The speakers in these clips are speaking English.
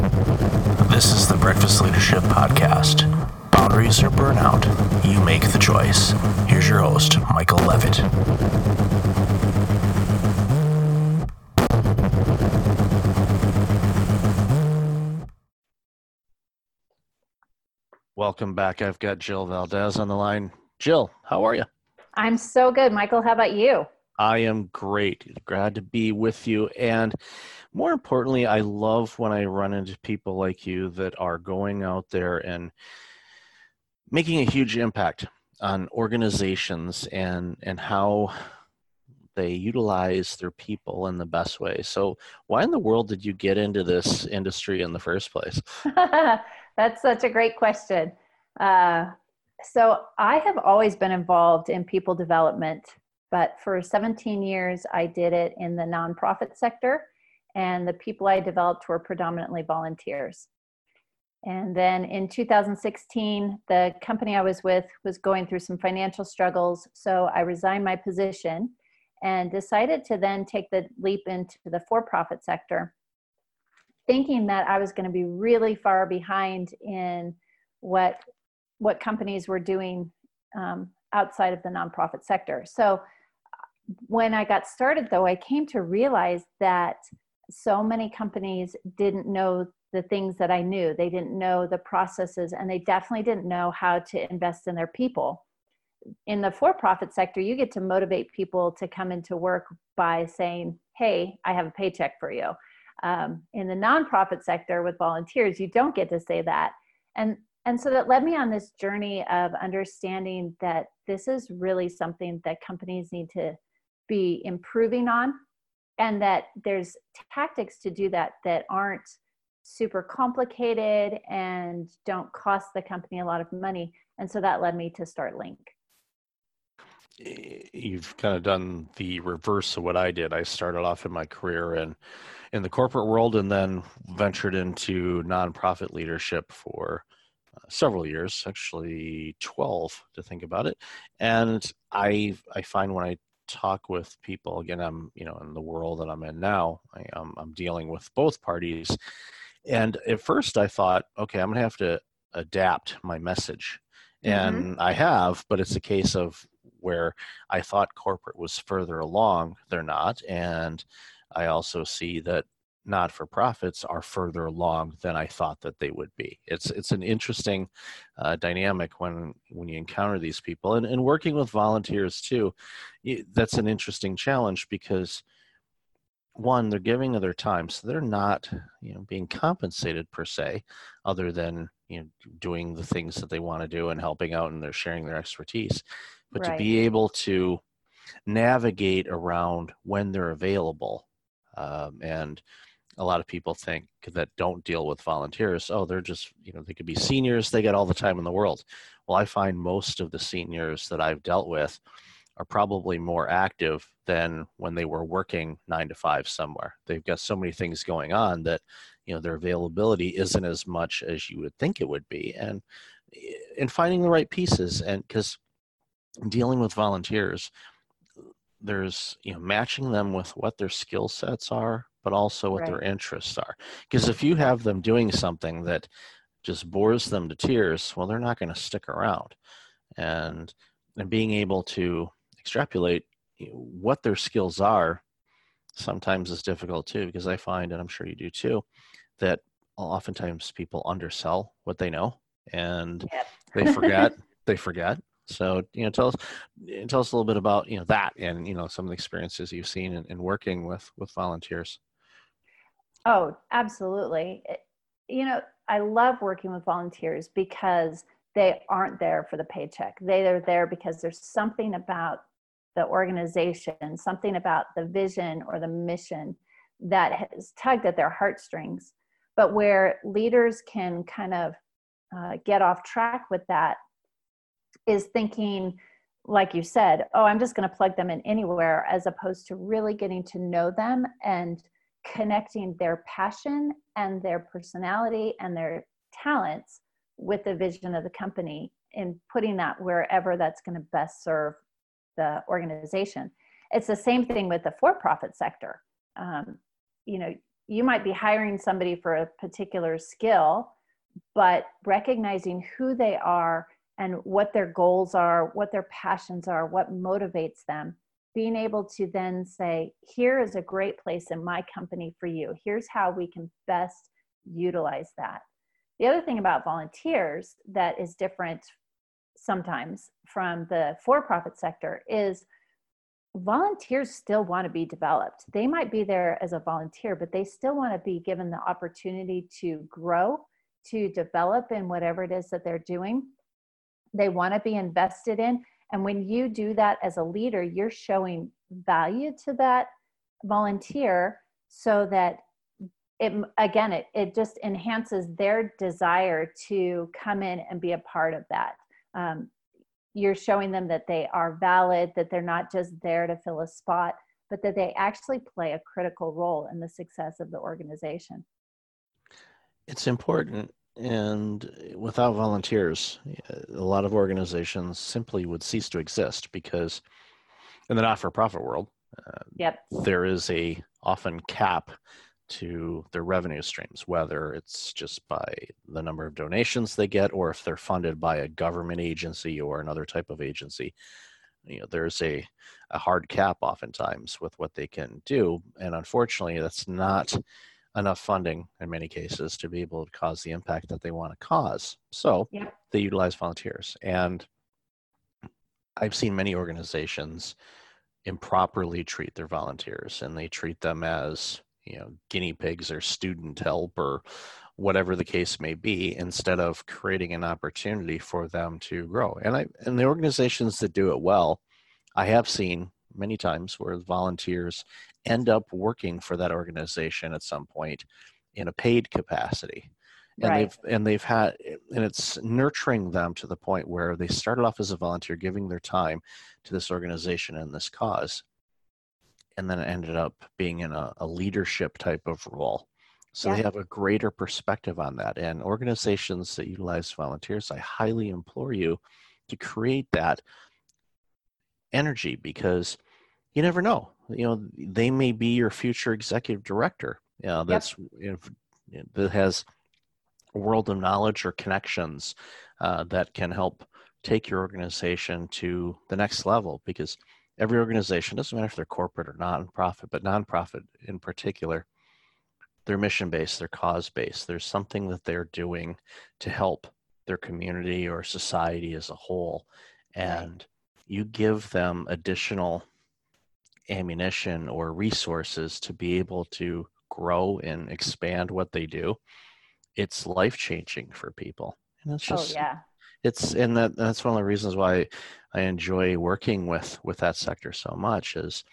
This is the Breakfast Leadership Podcast. Boundaries or burnout, you make the choice. Here's your host, Michael Levitt. Welcome back. I've got Jill Valdez on the line. Jill, how are you? I'm so good. Michael, how about you? I am great. Glad to be with you. And more importantly, I love when I run into people like you that are going out there and making a huge impact on organizations and and how they utilize their people in the best way. So, why in the world did you get into this industry in the first place? That's such a great question. Uh, so, I have always been involved in people development, but for 17 years, I did it in the nonprofit sector, and the people I developed were predominantly volunteers. And then in 2016, the company I was with was going through some financial struggles. So I resigned my position and decided to then take the leap into the for profit sector thinking that I was going to be really far behind in what what companies were doing um, outside of the nonprofit sector. So when I got started, though, I came to realize that so many companies didn't know the things that I knew. They didn't know the processes, and they definitely didn't know how to invest in their people. In the for profit sector, you get to motivate people to come into work by saying, Hey, I have a paycheck for you um, in the nonprofit sector with volunteers you don't get to say that and and so that led me on this journey of understanding that this is really something that companies need to be improving on and that there's tactics to do that that aren't super complicated and don't cost the company a lot of money and so that led me to start link you've kind of done the reverse of what I did. I started off in my career in in the corporate world and then ventured into nonprofit leadership for uh, several years, actually 12 to think about it. And I I find when I talk with people again i'm you know in the world that i'm in now I, am I'm dealing with both parties and at first i thought okay i'm going to have to adapt my message mm-hmm. and mm-hmm. i have but it's a case of where I thought corporate was further along, they're not. And I also see that not for profits are further along than I thought that they would be. It's it's an interesting uh, dynamic when when you encounter these people and, and working with volunteers too. That's an interesting challenge because one they're giving of their time so they're not you know being compensated per se other than you know doing the things that they want to do and helping out and they're sharing their expertise but right. to be able to navigate around when they're available um, and a lot of people think that don't deal with volunteers. Oh they're just you know they could be seniors. They get all the time in the world. Well i find most of the seniors that i've dealt with are probably more active than when they were working nine to five somewhere. They've got so many things going on that you know their availability isn't as much as you would think it would be. And eh, in finding the right pieces and because dealing with volunteers there's you know matching them with what their skill sets are but also what right. their interests are because if you have them doing something that just bores them to tears well they're not going to stick around and and being able to extrapolate what their skills are sometimes is difficult too because i find and i'm sure you do too that oftentimes people undersell what they know and yep. they forget they forget so, you know, tell us tell us a little bit about you know that and you know some of the experiences you've seen in, in working with with volunteers. Oh, absolutely. You know, I love working with volunteers because they aren't there for the paycheck. They are there because there's something about the organization, something about the vision or the mission that has tugged at their heartstrings. But where leaders can kind of uh, get off track with that is thinking like you said oh i'm just going to plug them in anywhere as opposed to really getting to know them and connecting their passion and their personality and their talents with the vision of the company and putting that wherever that's going to best serve the organization. It's the same thing with the for-profit sector. Um, you know you might be hiring somebody for a particular skill but recognizing who they are and what their goals are what their passions are what motivates them being able to then say here is a great place in my company for you here's how we can best utilize that the other thing about volunteers that is different sometimes from the for profit sector is volunteers still want to be developed. They might be there as a volunteer, but they still want to be given the opportunity to grow, to develop in whatever it is that they're doing. They want to be invested in. And when you do that as a leader, you're showing value to that volunteer so that it again it, it just enhances their desire to come in and be a part of that um, you're showing them that they are valid, that they're not just there to fill a spot, but that they actually play a critical role in the success of the organization. It's important. And without volunteers, a lot of organizations simply would cease to exist because in the not for profit world, uh, yep. there is a often cap to their revenue streams, whether it's just by the number of donations they get or if they're funded by a government agency or another type of agency. You know, there's a, a hard cap oftentimes with what they can do. And unfortunately, that's not enough funding in many cases to be able to cause the impact that they want to cause. So yeah. they utilize volunteers. And I've seen many organizations improperly treat their volunteers and they treat them as you know guinea pigs or student help or whatever the case may be instead of creating an opportunity for them to grow and i and the organizations that do it well i have seen many times where volunteers end up working for that organization at some point in a paid capacity and right. they've and they've had and it's nurturing them to the point where they started off as a volunteer giving their time to this organization and this cause and then ended up being in a, a leadership type of role. So yeah. they have a greater perspective on that. And organizations that utilize volunteers, I highly implore you to create that energy because you never know. You know, they may be your future executive director. Know, that's yep. you know, that has a world of knowledge or connections uh, that can help take your organization to the next level because every organization doesn't matter if they're corporate or nonprofit but nonprofit in particular they're mission based they're cause based there's something that they're doing to help their community or society as a whole and you give them additional ammunition or resources to be able to grow and expand what they do it's life changing for people. And it's oh, just oh, yeah. it's and that that's one of the reasons why I enjoy working with with that sector so much is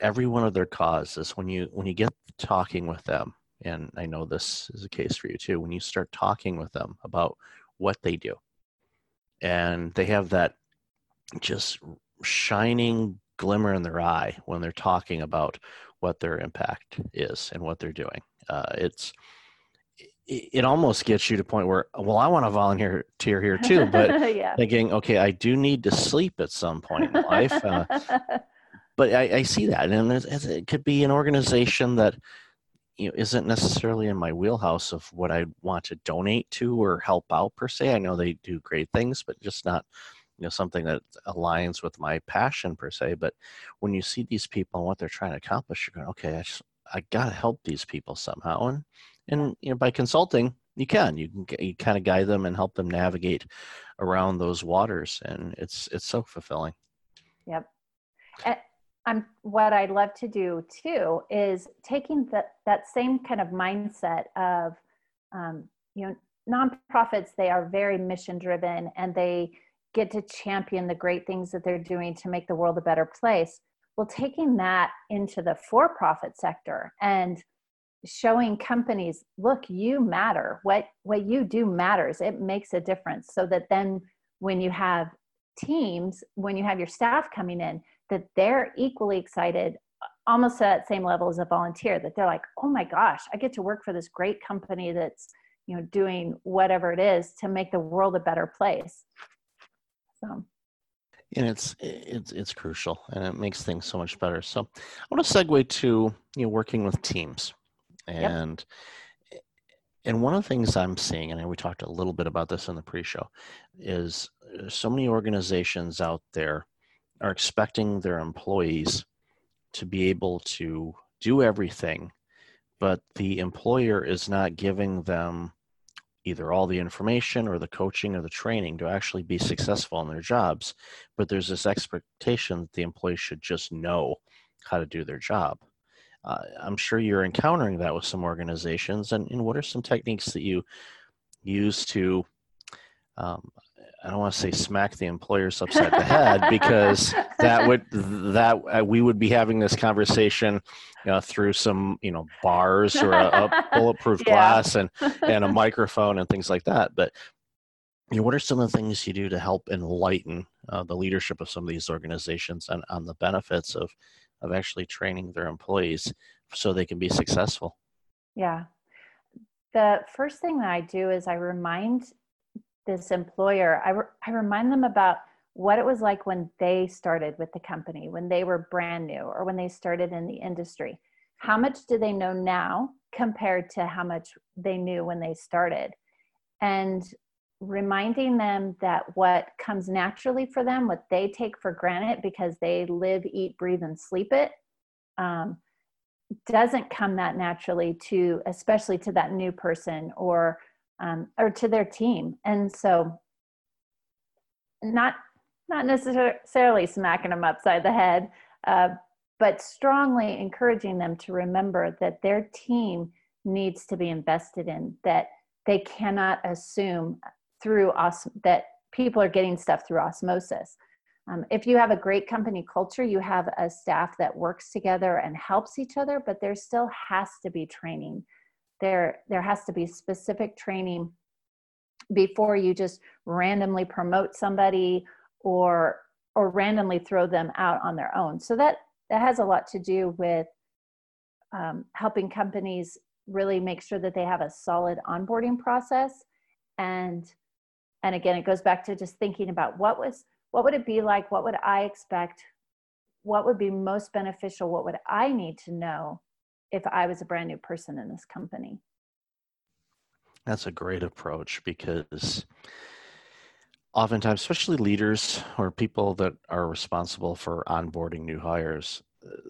every one of their causes when you when you get talking with them and I know this is a case for you too when you start talking with them about what they do and they have that just shining glimmer in their eye when they're talking about what their impact is and what they're doing. Uh, it's it almost gets you to point where well i want to volunteer here too but yeah. thinking okay i do need to sleep at some point in life uh, but I, I, see that. And it could be an organization that you know isn't necessarily in my wheelhouse of what i want to donate to or help out per se. I know they do great things but just not you know something that aligns with my passion per se but when you see these people and what they're trying to accomplish you're going okay i just i gotta help these people somehow and and you know by consulting you can you can you kind of guide them and help them navigate around those waters and it's it's so fulfilling. Yep. And i'm what i'd love to do too is taking that that same kind of mindset of um, you know nonprofits they are very mission driven and they get to champion the great things that they're doing to make the world a better place well taking that into the for profit sector and showing companies look you matter. What what you do matters. It makes a difference so that then when you have teams when you have your staff coming in that they're equally excited almost at that same level as a volunteer that they're like oh my gosh i get to work for this great company that's you know doing whatever it is to make the world a better place so. And it's it's it's crucial and it makes things so much better. So i want to segue to you know working with teams. And yep. and one of the things i'm seeing and we talked a little bit about this in the pre-show is uh, so many organizations out there are expecting their employees to be able to do everything but the employer is not giving them either all the information or the coaching or the training to actually be successful in their jobs but there's this expectation that the employee should just know how to do their job. Uh, i'm sure you're encountering that with some organizations and, and what are some techniques that you use to um, I don't want to say smack the employers upside the head because that would that uh, we would be having this conversation uh, through some you know bars or a, a bulletproof yeah. glass and and a microphone and things like that. But you know, what are some of the things you do to help enlighten uh, the leadership of some of these organizations and on the benefits of of actually training their employees so they can be successful? Yeah. The first thing that I do is I remind this employer, I, re- I remind them about what it was like when they started with the company, when they were brand new, or when they started in the industry. How much do they know now compared to how much they knew when they started? And reminding them that what comes naturally for them, what they take for granted because they live, eat, breathe, and sleep it, um, doesn't come that naturally to, especially to that new person or um, or to their team. And so, not not necessarily smacking them upside the head, uh, but strongly encouraging them to remember that their team needs to be invested in. That they cannot assume through os- that people are getting stuff through osmosis. Um, if you have a great company culture, you have a staff that works together and helps each other, but there still has to be training there there has to be specific training before you just randomly promote somebody or or randomly throw them out on their own. So that that has a lot to do with um, helping companies really make sure that they have a solid onboarding process. And and again it goes back to just thinking about what was what would it be like? What would i expect? What would be most beneficial? What would i need to know if I was a brand new person in this company. That's a great approach because oftentimes, especially leaders or people that are responsible for onboarding new hires,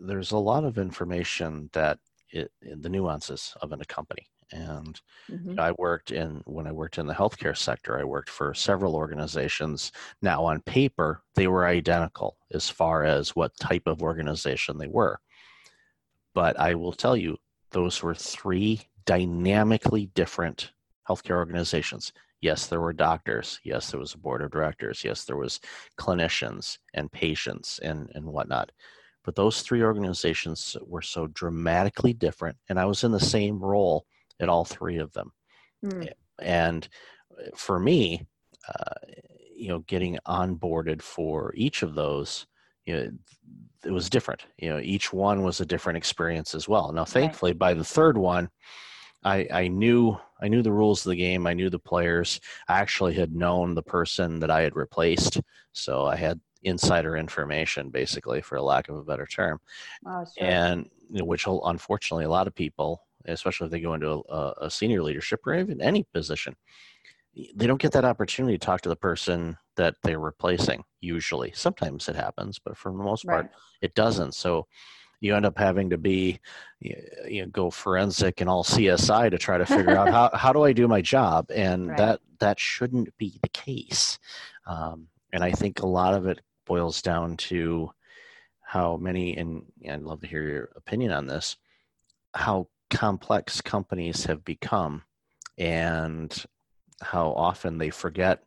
there's a lot of information that it, the nuances of in a company. And mm-hmm. I worked in when I worked in the healthcare sector, I worked for several organizations. Now, on paper, they were identical as far as what type of organization they were. But I will tell you, those were three dynamically different healthcare organizations. Yes, there were doctors. Yes, there was a board of directors. Yes, there was clinicians and patients and, and whatnot. But those three organizations were so dramatically different. And I was in the same role at all three of them. Mm. And for me, uh, you know, getting onboarded for each of those, you know, it was different. You know, each one was a different experience as well. Now, thankfully, right. by the third one, I, I knew I knew the rules of the game. I knew the players. I actually had known the person that I had replaced, so I had insider information, basically, for lack of a better term. Oh, sure. And you know, which unfortunately, a lot of people, especially if they go into a, a senior leadership or even any position, they don't get that opportunity to talk to the person that they're replacing usually sometimes it happens but for the most part right. it doesn't so you end up having to be you know go forensic and all csi to try to figure out how, how do i do my job and right. that that shouldn't be the case um, and i think a lot of it boils down to how many and i'd love to hear your opinion on this how complex companies have become and how often they forget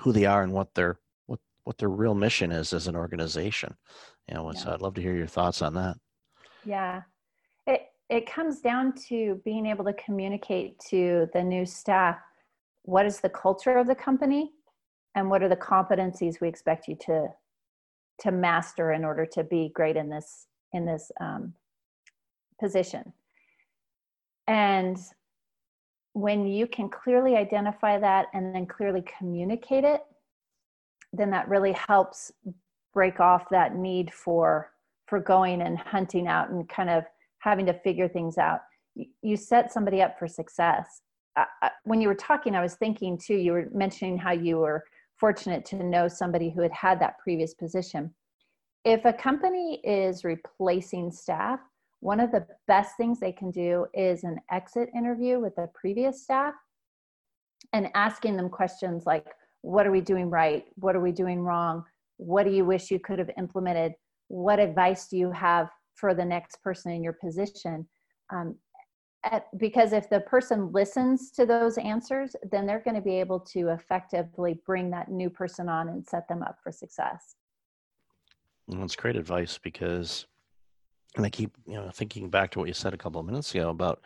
who they are and what their what what their real mission is as an organization. You know, so I'd love to hear your thoughts on that. Yeah, it it comes down to being able to communicate to the new staff what is the culture of the company and what are the competencies we expect you to to master in order to be great in this in this um, position and when you can clearly identify that and then clearly communicate it, then that really helps break off that need for for going and hunting out and kind of having to figure things out. you set somebody up for success. I, when you were talking, I was thinking too, you were mentioning how you were fortunate to know somebody who had had that previous position. If a company is replacing staff, one of the best things they can do is an exit interview with the previous staff and asking them questions like, What are we doing right? What are we doing wrong? What do you wish you could have implemented? What advice do you have for the next person in your position? Um, at, because if the person listens to those answers, then they're going to be able to effectively bring that new person on and set them up for success. Well, it's great advice because, and I keep you know thinking back to what you said a couple of minutes ago about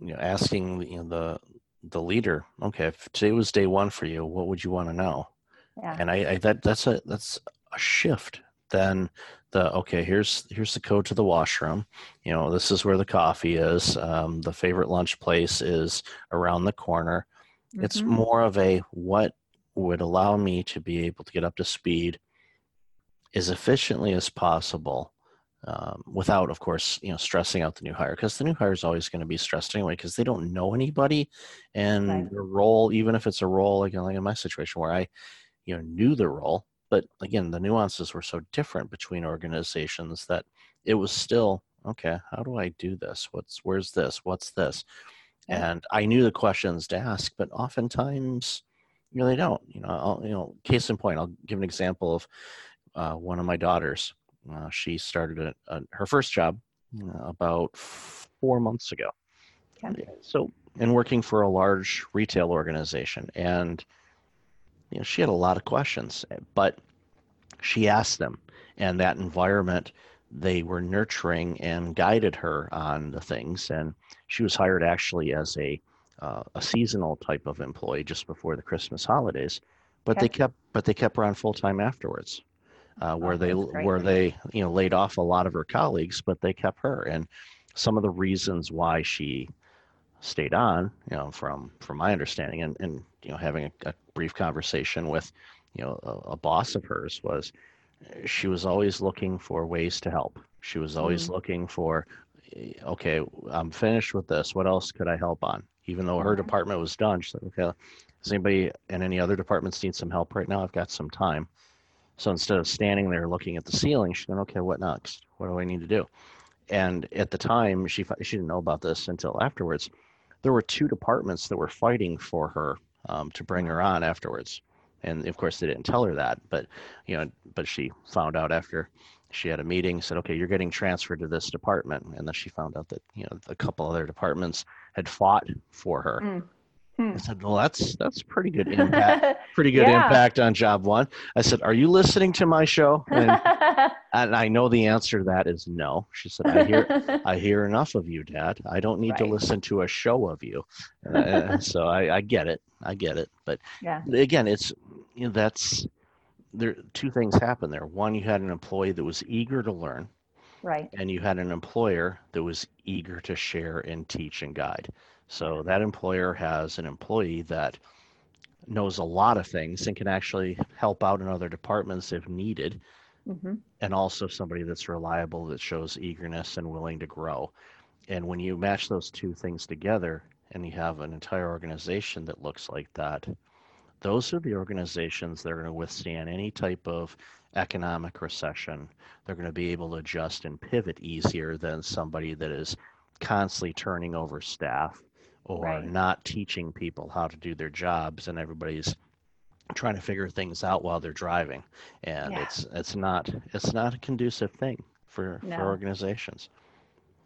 you know asking you know the the leader, okay, if today was day one for you, what would you want to know? Yeah. And I, I that that's a that's a shift then the okay here's here's the code to the washroom you know this is where the coffee is um, the favorite lunch place is around the corner mm-hmm. it's more of a what would allow me to be able to get up to speed as efficiently as possible um, without of course you know stressing out the new hire because the new hire is always going to be stressed anyway because they don't know anybody and right. the role even if it's a role like, like in my situation where i you know knew the role but again the nuances were so different between organizations that it was still okay how do i do this? What's where's this? What's this? And i knew the questions to ask but oftentimes you know they don't you know I'll, you know case in point i'll give an example of uh, one of my daughters uh, she started a, a, her first job uh, about four months ago okay. so and working for a large retail organization and you know, she had a lot of questions, but she asked them, and that environment they were nurturing and guided her on the things. And she was hired actually as a uh, a seasonal type of employee just before the Christmas holidays, but okay. they kept but they kept her on full time afterwards. Uh, where oh, they where they you know laid off a lot of her colleagues, but they kept her. And some of the reasons why she stayed on, you know, from from my understanding, and and you know, having a, a brief conversation with, you know, a, a, boss of hers was, she was always looking for ways to help. She was always mm-hmm. looking for, eh, okay, I'm finished with this. What else could I help on? Even though her department was done, she's like, okay, does anybody in any other departments need some help right now? I've got some time. So instead of standing there looking at the ceiling, she said, okay, what next? What do I need to do? And at the time, she she didn't know about this until afterwards there were two departments that were fighting for her um, to bring her on afterwards. And of course, they didn't tell her that, but you know, but she found out after she had a meeting. Said, "Okay, you're getting transferred to this department," and then she found out that you know a couple other departments had fought for her. Mm. Hmm. I said, "Well, that's that's pretty good impact. pretty good yeah. impact on job one." I said, "Are you listening to my show?" And, and, I know the answer to that is no. She said, "I hear I hear enough of you, Dad. I don't need right. to listen to a show of you." Uh, so I, I get it. I get it. But yeah. again, it's you know that's there. Two things happen there. One, you had an employee that was eager to learn. Right. And you had an employer that was eager to share and teach and guide. So that employer has an employee that knows a lot of things and can actually help out in other departments if needed. Mm-hmm. And also somebody that's reliable that shows eagerness and willing to grow. And when you match those two things together and you have an entire organization that looks like that, those are the organizations that are going to withstand any type of economic recession. They're going to be able to adjust and pivot easier than somebody that is constantly turning over staff or right. not teaching people how to do their jobs and everybody's trying to figure things out while they're driving and yeah. it's it's not it's not a conducive thing for no. for organizations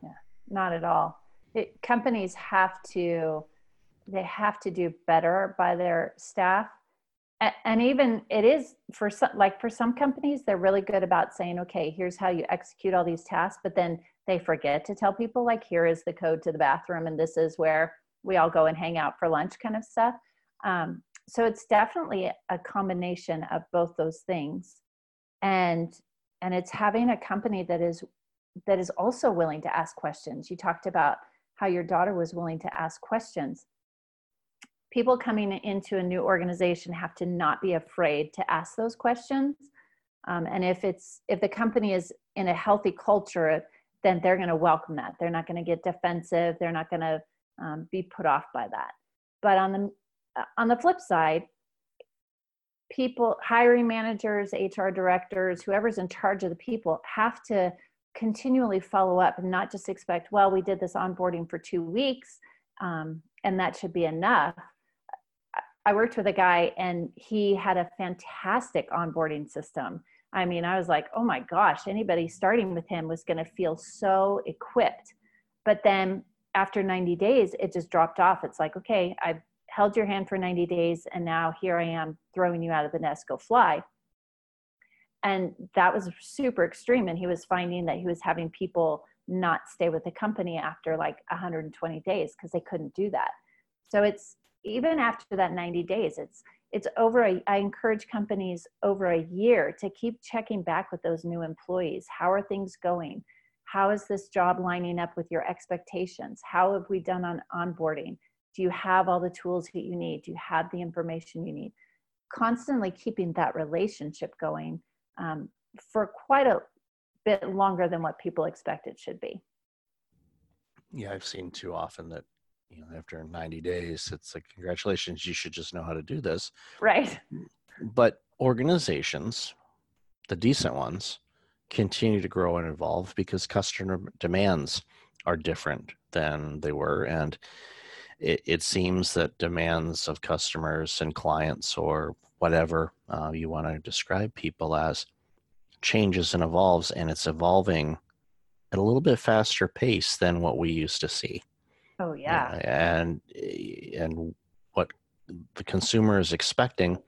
yeah not at all it, companies have to they have to do better by their staff and, and even it is for some like for some companies they're really good about saying okay here's how you execute all these tasks but then they forget to tell people like here is the code to the bathroom and this is where we all go and hang out for lunch kind of stuff. Um, so it's definitely a combination of both those things. And and it's having a company that is that is also willing to ask questions. You talked about how your daughter was willing to ask questions. People coming into a new organization have to not be afraid to ask those questions. Um, and if it's if the company is in a healthy culture then they're going to welcome that. They're not going to get defensive. They're not going to um, be put off by that. But on the uh, on the flip side, people, hiring managers, HR directors, whoever's in charge of the people, have to continually follow up and not just expect, well, we did this onboarding for two weeks um, and that should be enough. I worked with a guy and he had a fantastic onboarding system. I mean, I was like, oh my gosh, anybody starting with him was going to feel so equipped. But then after 90 days, it just dropped off. It's like, okay, I've held your hand for 90 days and now here I am throwing you out of the nest, go fly. And that was super extreme. And he was finding that he was having people not stay with the company after like 120 days because they couldn't do that. So it's even after that 90 days, it's it's over a, I encourage companies over a year to keep checking back with those new employees. How are things going? How is this job lining up with your expectations? How have we done on onboarding? Do you have all the tools that you need? Do you have the information you need? Constantly keeping that relationship going um, for quite a bit longer than what people expect it should be. Yeah, I've seen too often that you know after 90 days it's like congratulations you should just know how to do this right but organizations the decent ones continue to grow and evolve because customer demands are different than they were. And it, it seems that demands of customers and clients or whatever uh, you want to describe people as changes and evolves and it's evolving at a little bit faster pace than what we used to see. Oh yeah. and and what the consumer is expecting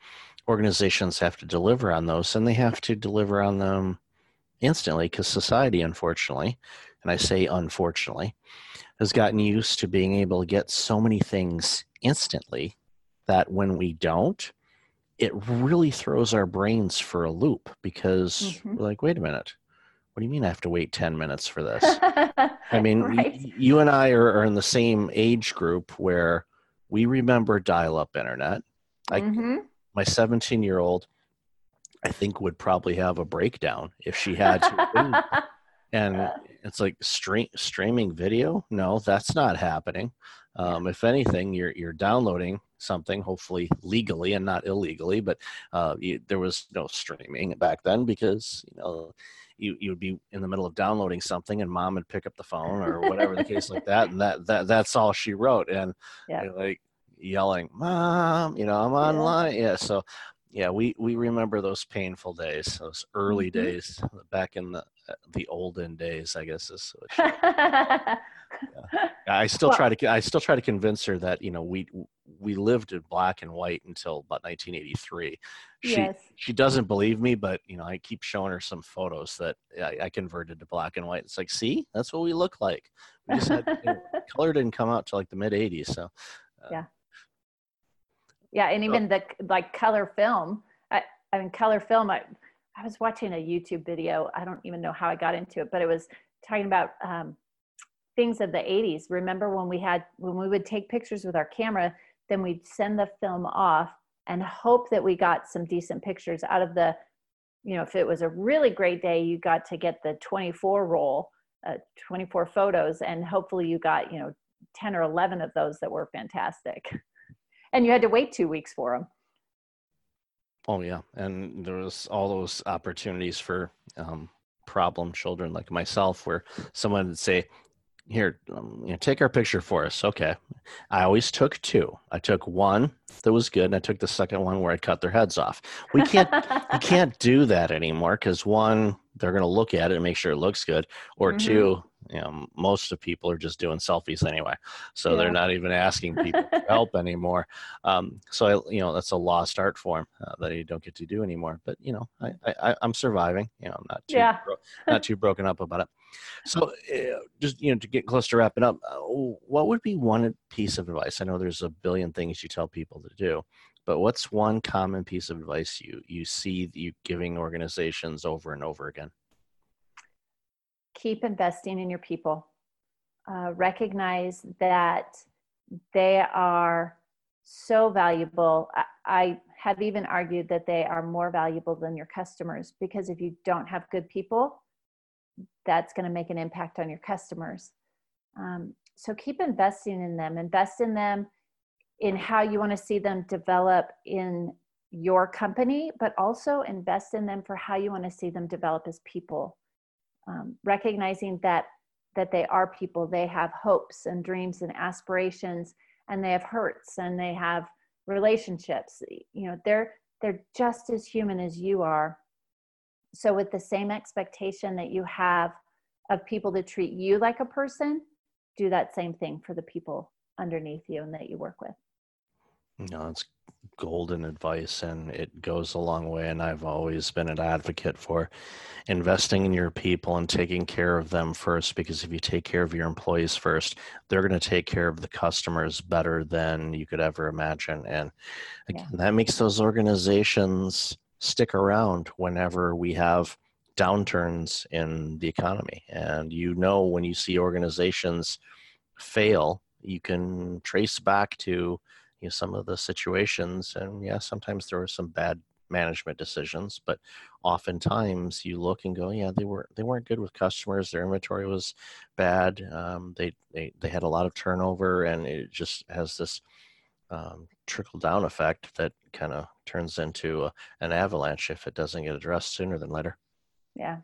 organizations have to deliver on those and they have to deliver on them instantly because society unfortunately and i say unfortunately has gotten used to being able to get so many things instantly that when we don't it really throws our brains for a loop because mm-hmm. we're like, wait a minute, what do you mean I have to wait 10 minutes for this? I mean, right. y- you and I are, are, in the same age group where we remember dial up internet. I, mm-hmm. My 17 year old, I think, would probably have a breakdown if she had to. and it's like stream, streaming video. No, that's not happening. Um, if anything, you're you're downloading something, hopefully legally and not illegally. But uh, you, there was no streaming back then because you know you you would be in the middle of downloading something and mom would pick up the phone or whatever the case like that, and that that that's all she wrote. And yeah. like yelling, "Mom, you know, I'm online." Yeah. yeah so yeah, we we remember those painful days, those early mm-hmm. days back in the uh, the olden days, I guess is. yeah. I still well, try to I still try to convince her that you know we we lived in black and white until about 1983. She yes. she doesn't believe me, but you know I keep showing her some photos that I, I converted to black and white. It's like, see, that's what we look like. We just had you know, color didn't come out till like the mid 80s, so. Uh, yeah. Yeah, and even the like color film. I, I mean, color film. I I was watching a YouTube video. I don't even know how I got into it, but it was talking about um, things of the 80s. Remember when we had when we would take pictures with our camera, then we'd send the film off and hope that we got some decent pictures out of the you know if it was a really great day you got to get the 24 roll uh, 24 photos and hopefully you got you know 10 or 11 of those that were fantastic and you had to wait two weeks for them. Oh yeah, and there was all those opportunities for um, problem children like myself, where someone would say, "Here, um, you know, take our picture for us." Okay, I always took two. I took one that was good, and I took the second one where I cut their heads off. We can't, we can't do that anymore because one, they're going to look at it and make sure it looks good, or mm-hmm. two, you know most of people are just doing selfies anyway so yeah. they're not even asking people for help anymore um, so I, you know that's a lost art form uh, that you don't get to do anymore but you know I, I i'm surviving you know i'm not too yeah. bro- not too broken up about it so uh, just you know to get close to wrapping up uh, what would be one piece of advice i know there's a billion things you tell people to do but what's one common piece of advice you you see you giving organizations over and over again keep investing in your people. Uh, recognize that they are so valuable. I, I have even argued that they are more valuable than your customers because if you don't have good people, that's going to make an impact on your customers. Um, so keep investing in them. Invest in them in how you want to see them develop in your company, but also invest in them for how you want to see them develop as people. Um, recognizing that that they are people, they have hopes and dreams and aspirations, and they have hurts and they have relationships. You know, they're they're just as human as you are. So, with the same expectation that you have of people to treat you like a person, do that same thing for the people underneath you and that you work with. No, it's golden advice and it goes a long way. And I've always been an advocate for investing in your people and taking care of them first because if you take care of your employees first, they're going to take care of the customers better than you could ever imagine. And again, yeah. that makes those organizations stick around whenever we have downturns in the economy. And you know, when you see organizations fail, you can trace back to you know, some of the situations. And yeah, sometimes there were some bad management decisions, but oftentimes you look and go, yeah, they were they weren't good with customers. Their inventory was bad. Um, they they they had a lot of turnover, and it just has this um, trickle down effect that kind of turns into a, an avalanche if it doesn't get addressed sooner than later. Yeah,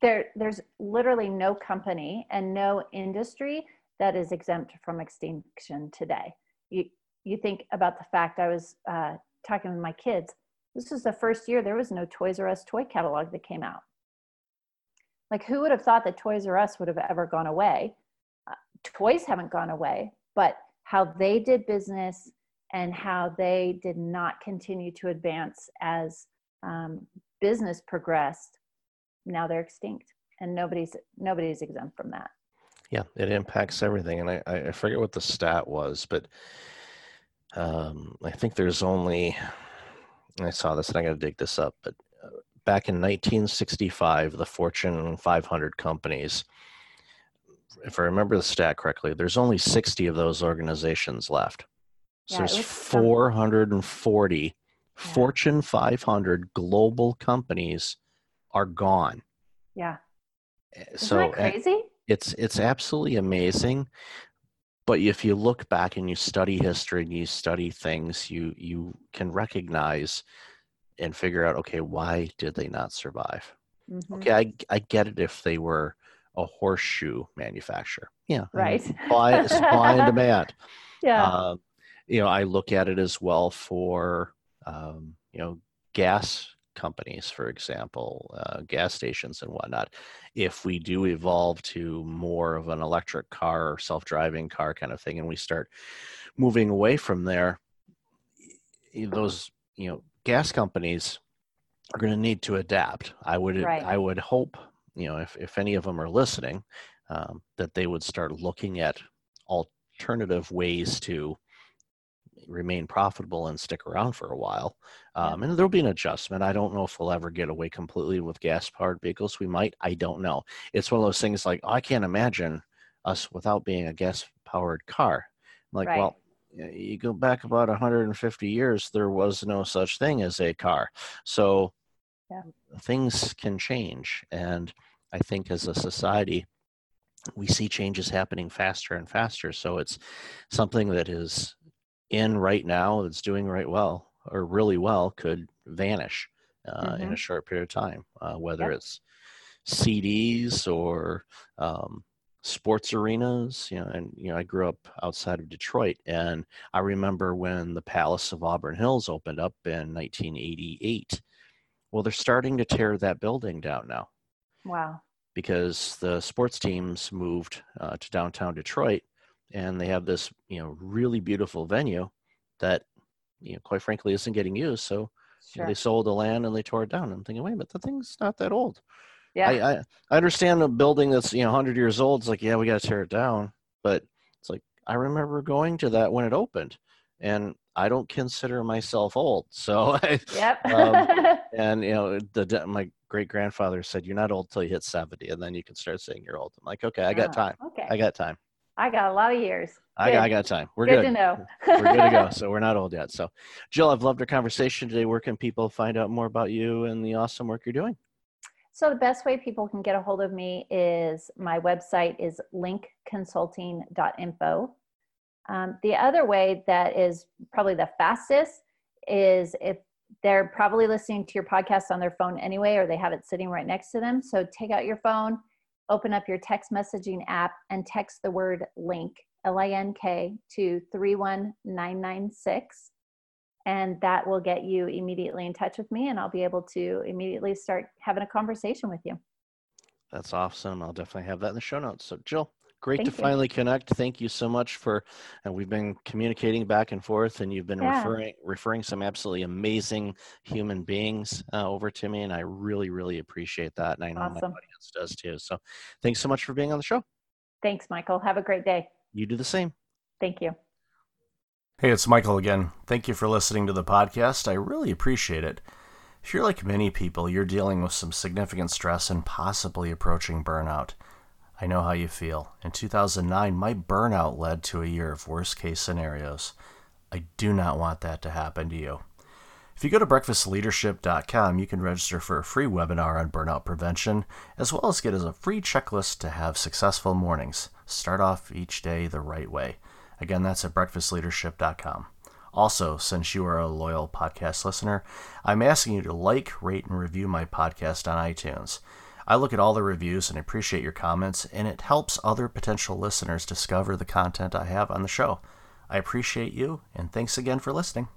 there there's literally no company and no industry that is exempt from extinction today. You, you think about the fact I was uh, talking with my kids. This was the first year there was no Toys R Us toy catalog that came out. Like, who would have thought that Toys R Us would have ever gone away? Uh, toys haven't gone away, but how they did business and how they did not continue to advance as um, business progressed, now they're extinct, and nobody's nobody's exempt from that. Yeah, it impacts everything, and I, I forget what the stat was, but um, I think there's only, I saw this and I got to dig this up, but uh, back in 1965, the Fortune 500 companies, if I remember the stat correctly, there's only 60 of those organizations left. So yeah, there's 440 yeah. Fortune 500 global companies are gone. Yeah. Eh, Isn't so that crazy? It's it's absolutely amazing but if you look back and you study history and you study things you you can recognize and figure out okay why did they not survive? Mm-hmm. okay I, I get it if they were a horseshoe manufacturer. Yeah right. supply, supply and demand. Yeah. Uh, you know i look at it as well for um, you know gas companies, for example, uh, gas stations and whatnot, if we do evolve to more of an electric car or self driving car kind of thing, and we start moving away from there, those, you know, gas companies are going to need to adapt. I would, right. I would hope, you know, if, if any of them are listening, um, that they would start looking at alternative ways to remain profitable and stick around for a while. Um, and there'll be an adjustment. I don't know if we'll ever get away completely with gas powered vehicles. We might. I don't know. It's one of those things like, oh, I can't imagine us without being a gas powered car. like, right. well, you go back about 150 years, there was no such thing as a car. So yeah. things can change. And I think as a society, we see changes happening faster and faster. So it's something that is in right now that's doing right well or really well could vanish uh, mm-hmm. in a mm-hmm. short period of time, uh, whether yep. it's CDs or um, sports arenas. You know, and you know, I grew up outside of Detroit, and I remember when the Palace of Auburn Hills opened up in 1988. Well, they're starting to tear that building down now. Wow. Because the sports teams moved uh, to downtown Detroit and they have this you know really beautiful venue that you know quite frankly isn't getting used. So sure. you know, they sold the land and they tore it down. I'm thinking wait but the thing's not that old. Yeah. I i, I understand a building that's you know 100 years old it's like yeah we got to tear it down. But it's like i remember going to that when it opened and i don't consider myself old. So yep. um, and you know the my great grandfather said you're not old till you hit 70 and then you can start saying you're old. I'm like okay i got oh, time. okay. I got time I got a lot of years. I, I, got time. We're good. Good to know. we're good to go. So we're not old yet. So, Jill, I've loved our conversation today. Where can people find out more about you and the awesome work you're doing? So the best way people can get a hold of me is my website is linkconsulting.info. Um, the other way that is probably the fastest is if they're probably listening to your podcast on their phone anyway, or they have it sitting right next to them. So take out your phone, open up your text messaging app, and text the word link, L I N K, to 31996. And that will get you immediately in touch with me, and I'll be able to immediately start having a conversation with you. That's awesome. I'll definitely have that in the show notes. So, Jill, Great Thank to you. finally connect. Thank you so much for, and we've been communicating back and forth, and you've been Yeah. referring referring some absolutely amazing human beings uh, over to me, and I really, really appreciate that, and I know Awesome. my audience does too. So, thanks so much for being on the show. Thanks, Michael. Have a great day. You do the same. Thank you. Hey, it's Michael again. Thank you for listening to the podcast. I really appreciate it. If you're like many people, you're dealing with some significant stress and possibly approaching burnout. I know how you feel. In 2009, my burnout led to a year of worst case scenarios. I do not want that to happen to you. If you go to breakfastleadership.com, you can register for a free webinar on burnout prevention, as well as get as a free checklist to have successful mornings. Start off each day the right way. Again, that's at breakfastleadership.com. Also, since you are a loyal podcast listener, I'm asking you to like, rate, and review my podcast on iTunes. I look at all the reviews and appreciate your comments, and it helps other potential listeners discover the content I have on the show. I appreciate you, and thanks again for listening.